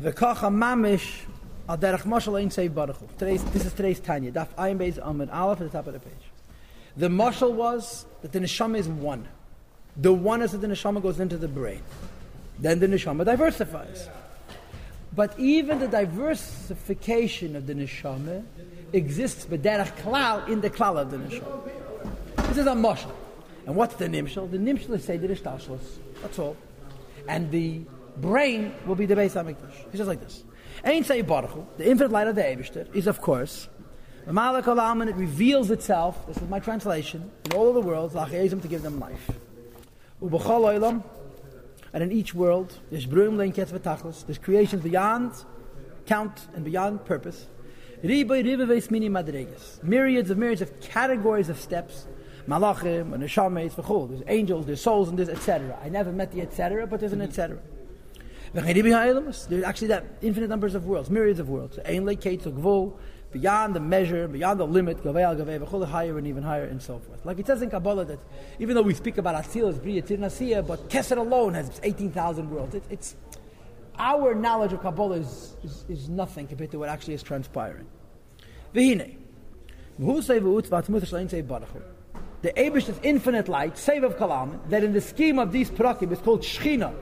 V'kacha mamish al derech mashal ein Today's, this is today's Tanya. Daf Ayin Beis Amid Aleph at the top of the page. The mashal was that the neshama is one. The oneness of the neshama goes into the brain. Then the neshama diversifies. But even the diversification of the neshama exists b'derech klal in the klal of the neshama. This is a mashal. And what's the nimshal? The nimshal is say the. That's all. And the brain will be the Beis hamikdash. It's just like this. Ein say baruch the infinite light of the Eibishter, is of course the Malak Olam, it reveals itself. This is my translation in all of the worlds, lachayizim to give them life. Ubachal oilam, and in each world, there's brum lein ketz v'tachlis, there's creations beyond count and beyond purpose. Riboy ribaveis mini madregas, myriads of myriads of categories of steps. Malachim and neshames v'chol. There's angels, there's souls, and there's etc. I never met the etc., but there's an etc. There's actually that infinite numbers of worlds, myriads of worlds. Beyond the measure, beyond the limit, higher and even higher and so forth. Like it says in Kabbalah that even though we speak about Atzilus, Bria, Tirnasiya, but Keser alone has 18,000 worlds. It, it's our knowledge of Kabbalah is, is, is, nothing compared to what actually is transpiring. V'hine, the Abish is infinite light, save of Kalam, that in the scheme of these prakim is called Shechina.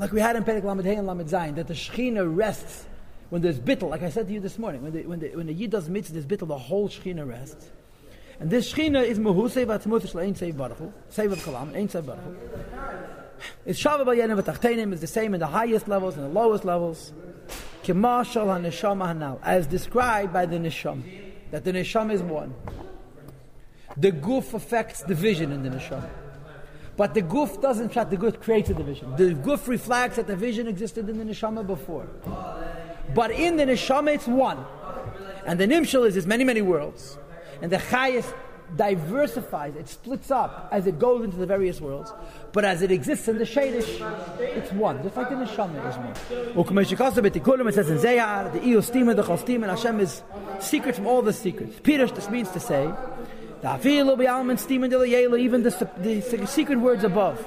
Like we had in Perek Lamed and Lamed Zayin, that the Shechina rests when there's bittel, like I said to you this morning, when the, when the, when the Yid does mitzvah, there's bittel, the whole Shechina rests. And this Shechina is Mahusei Vatzmuth Shlein Seiv Baruch Hu, Seiv Ein Seiv Baruch. It's Shavah Bayenim V'Tachtenim is the same in the highest levels and the lowest levels. Kimashal HaNeshama Hanal, as described by the Neshama, that the Neshama is one. The goof affects the vision in the Neshama. But the goof doesn't try, the goof creates a division. The goof reflects that the vision existed in the neshama before. But in the neshama, it's one. And the nimshal is, there's many, many worlds. And the chayas diversifies, it splits up as it goes into the various worlds. But as it exists in the shadish, it's one. Just like the neshama is one. It says in Zohar, the Iyos the Chostim, and Hashem is secret from all the secrets. Peter, this means to say, even the, the, secret words above.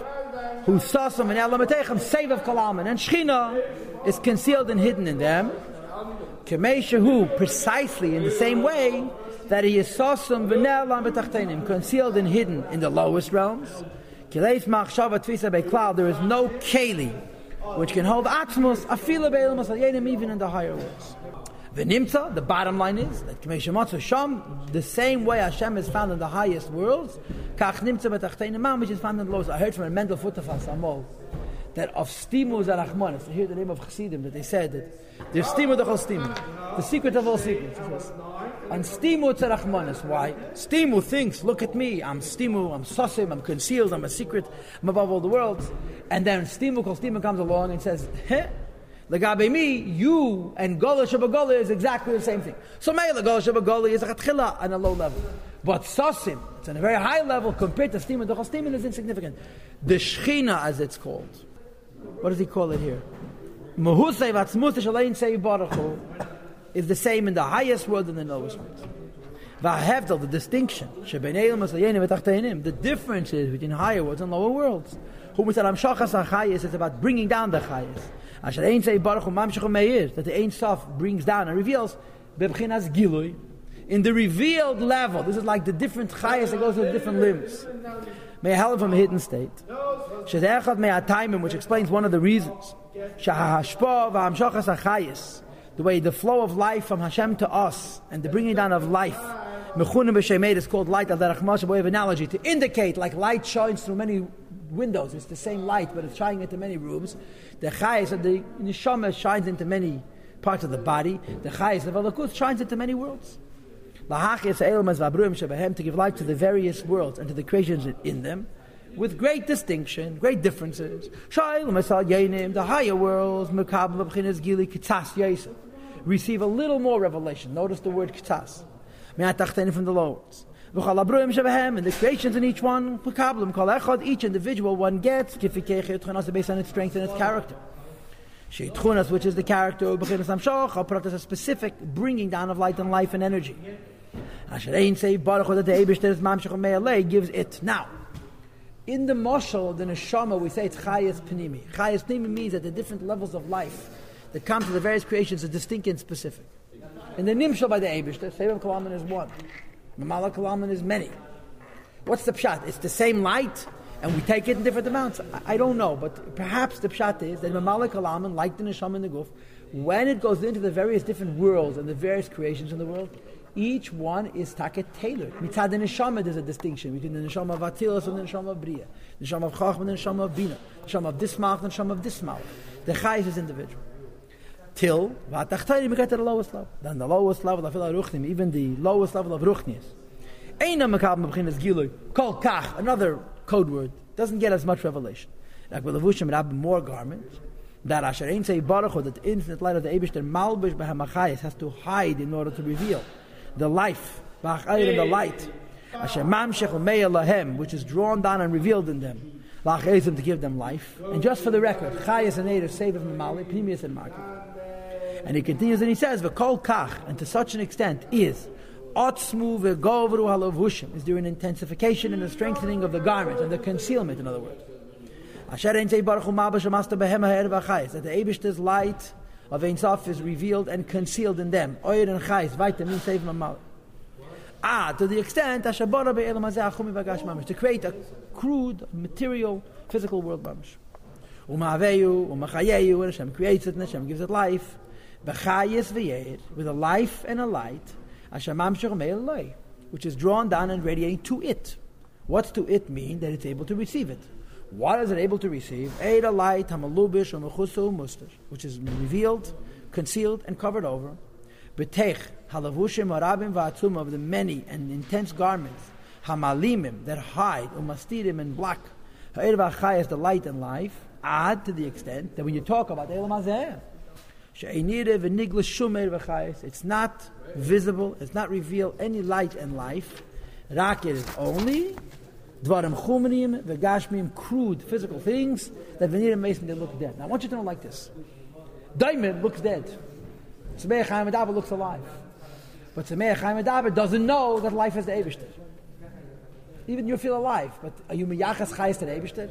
Who saw some in Elamatechem, save of Kalaman. And Shechina is concealed and hidden in them. who precisely in the same way that he is sosum v'nel concealed and hidden in the lowest realms. Kileis machshava tvisa beklal, There is no keli which can hold atzmos afila even in the higher worlds. The nimtza, the bottom line is that Kmei Sham, the same way Hashem is found in the highest worlds, Kach nimtza betachtein which is found in the lowest. I heard from a Mendel Futerfas Amol that of stimu zarachman, I hear the name of Chassidim, that they said that there's stimu the stimu, the secret of all secrets. And stimu tzarachmanis. Why? Stimu thinks, look at me, I'm stimu, I'm sosim, I'm concealed, I'm a secret, I'm above all the worlds. And then stimu stimu comes along and says, Legabe me, you and Gola Shabagola is exactly the same thing. So Meila Gola Shabagola is a Chatchila on a low level. But Sasim, it's on a very high level compared to Stiman. The Stiman is insignificant. The Shechina, as it's called. What does he call it here? Mahusay Vatzmus Shalain Sei is the same in the highest world and the lowest world. Vahevdel, the distinction, the differences between higher worlds and lower worlds. Who said, I'm Shachas HaChayis, it's about bringing down the Chayis. Asher Ein Sei Baruch Mamshech Meir, that the Ein Sof brings down and reveals Bebchinas Gilui, in the revealed level. This is like the different chayas that goes to the different limbs. May help from a hidden state. Shezechad may time which explains one of the reasons. Shahashpa v'hamshachas achayis, the way the flow of life from Hashem to us and the bringing down of life. Mechunim b'shemed is called light al derech way of analogy to indicate like light shines through many windows. It's the same light, but it's shining into many rooms. The chayes of the neshama shines into many parts of the body. The chayes of alakus shines into many worlds. To give light to the various worlds and to the creations in them, with great distinction, great differences. The higher worlds, receive a little more revelation. Notice the word kitas. From the lower worlds. And the creations in each one, each individual one gets, based on its strength and its character. Which is the character of a specific bringing down of light and life and energy. Gives it. Now, In the Moshel, the Neshama, we say it's Chayas Panimi. Chayas Panimi means that the different levels of life that come to the various creations are distinct and specific. In the Nimshal by the Abish, the Sefer Kalaman is one. Mamala Kalaman is many. What's the pshat? It's the same light, and we take it in different amounts. I, I don't know, but perhaps the pshat is that Mamala Kalaman, like the Neshama and the Guf, when it goes into the various different worlds and the various creations in the world, each one is taket tailored. Mitzad the neshama, there's a distinction between the neshama of Atzilus and the neshama of Bria, the neshama of Chacham and the neshama of Bina, the neshama of this mouth and the neshama of this mouth. The chayes is individual. Till v'atachtayim we get to the lowest level. Then the lowest level of ruchnim, even the lowest level of ruchnius. Eina mekab mebchinas gilu kol kach, another code word, doesn't get as much revelation. Like with levushim, it have more garments. That Asher Ein Sei Baruch, that the infinite light of the Eibishter Malbish Behamachayis has to hide in order to reveal the life, the light, which is drawn down and revealed in them, to give them life. And just for the record, Chayas and Eidah save of Mamali, Pimius and Market. And he continues and he says, V'kol kach, and to such an extent is, Otzmu v'govru halavushim, is there an intensification and a strengthening of the garment and the concealment, in other words. Asher ein baruch that the Eibishter's light of Ein Sof is revealed and concealed in them. Oyer and Chais, weiter, min seif mamal. Ah, to the extent, Ashabara be'elam hazeh achumi bagash mamish, to create a crude, material, physical world mamish. Umaveyu, umachayeyu, and Hashem creates it, and Hashem gives it life. Bechayis v'yeir, with a life and a light, mamshach me'eloi, which is drawn down and radiating to it. What's to it mean? That it's able to receive it. What is it able to receive? Eida light, hamalubish, umechusu, mustash, which is revealed, concealed, and covered over. Betech, halavushim, arabim, va'atzum, of the many and intense garments, hamalimim, that hide, umastirim, and black. Ha'ir the light and life. Add to the extent that when you talk about Elam it's not visible, it's not revealed any light and life. Rakir is only Dvarim chumrim, vegashmim, crude physical things that veneer mason they look dead. Now I want you to know like this: Diamond looks dead. Tzmeich Chaim looks alive, but Tzmeich Chaim doesn't know that life is the Eibushter. Even you feel alive, but are you miyachas chayis to the Eibushter?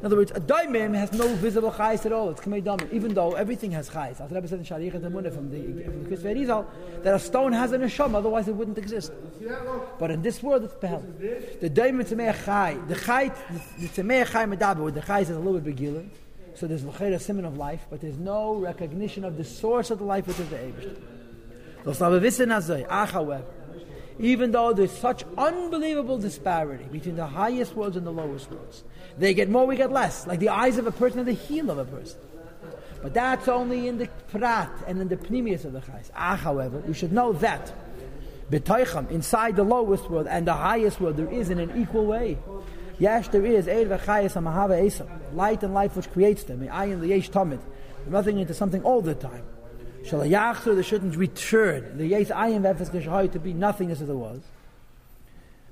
In other words, a daimim has no visible chayes at all. It's kamei damim, even though everything has chayes. As Rebbe said in Sharich and from the from Kisvei Rizal, that a stone has a neshama, otherwise it wouldn't exist. But in this world, it's behel. The daimim tzemei chay, the chay, the tzemei chay medaber, the chayes is a little bit begiler. So there's l'chayr a simon of life, but there's no recognition of the source of the life, which is the Eibush. Ah, however, even though there's such unbelievable disparity between the highest worlds and the lowest worlds. They get more, we get less, like the eyes of a person and the heel of a person. But that's only in the prat and in the pnimius of the chayes. Ah, however, we should know that b'toicham, inside the lowest world and the highest world, there is in an equal way. Yes, there is light and life which creates them. Ayin liyesh tamid, nothing into something all the time. Shalayachzer, they shouldn't return. The yes ayin v'efes to be nothingness as it was.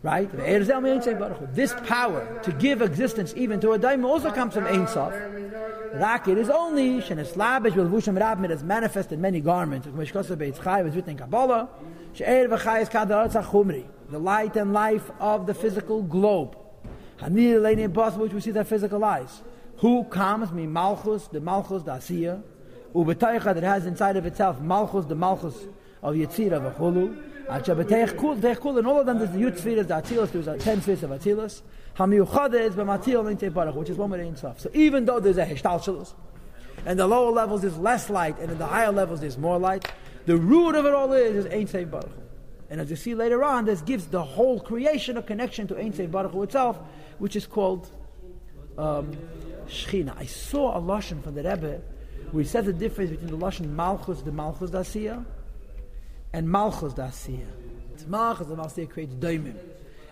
Right? This power to give existence even to a daim also comes from Ein Sof. Rakir is only sheneslabish with vushim rabmid as manifest in many garments. The light and life of the physical globe. Hanir leini which we see with physical eyes. Who comes me malchus, the malchus, the asiya. Ubetaycha that has inside of itself malchus, the malchus of Yetzirah v'chulu. Achabatech kul, tech kul, and all of them there's the Yud Spheres, the Atzilus, there's ten spheres of Atzilus. Hamiyuchada is b'matil l'intei baruch, which is one with Ein Sof. So even though there's a Hishtalshalus, and the lower levels there's less light, and in the higher levels there's more light, the root of it all is, is Baruch. And as you see later on, this gives the whole creation a connection to Ein Sof Baruch itself, which is called um, Shechina. I saw a Lashon from the Rebbe he said the difference between the Lashon Malchus, the Malchus Dasiyah, and Malchus Dasiya. Malchus Dasiya creates Daimim.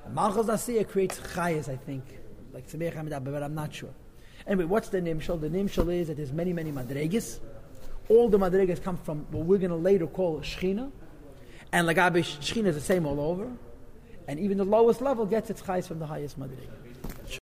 And Malchus Dasiya creates Chayas, I think. Like Tzemech Hamid but I'm not sure. Anyway, what's the Nimshal? The Nimshal is that there's many, many Madregas. All the Madregas come from what we're going to later call Shechina. And Lagabe Shechina is the same all over. And even the lowest level gets its Chayas from the highest Madrega.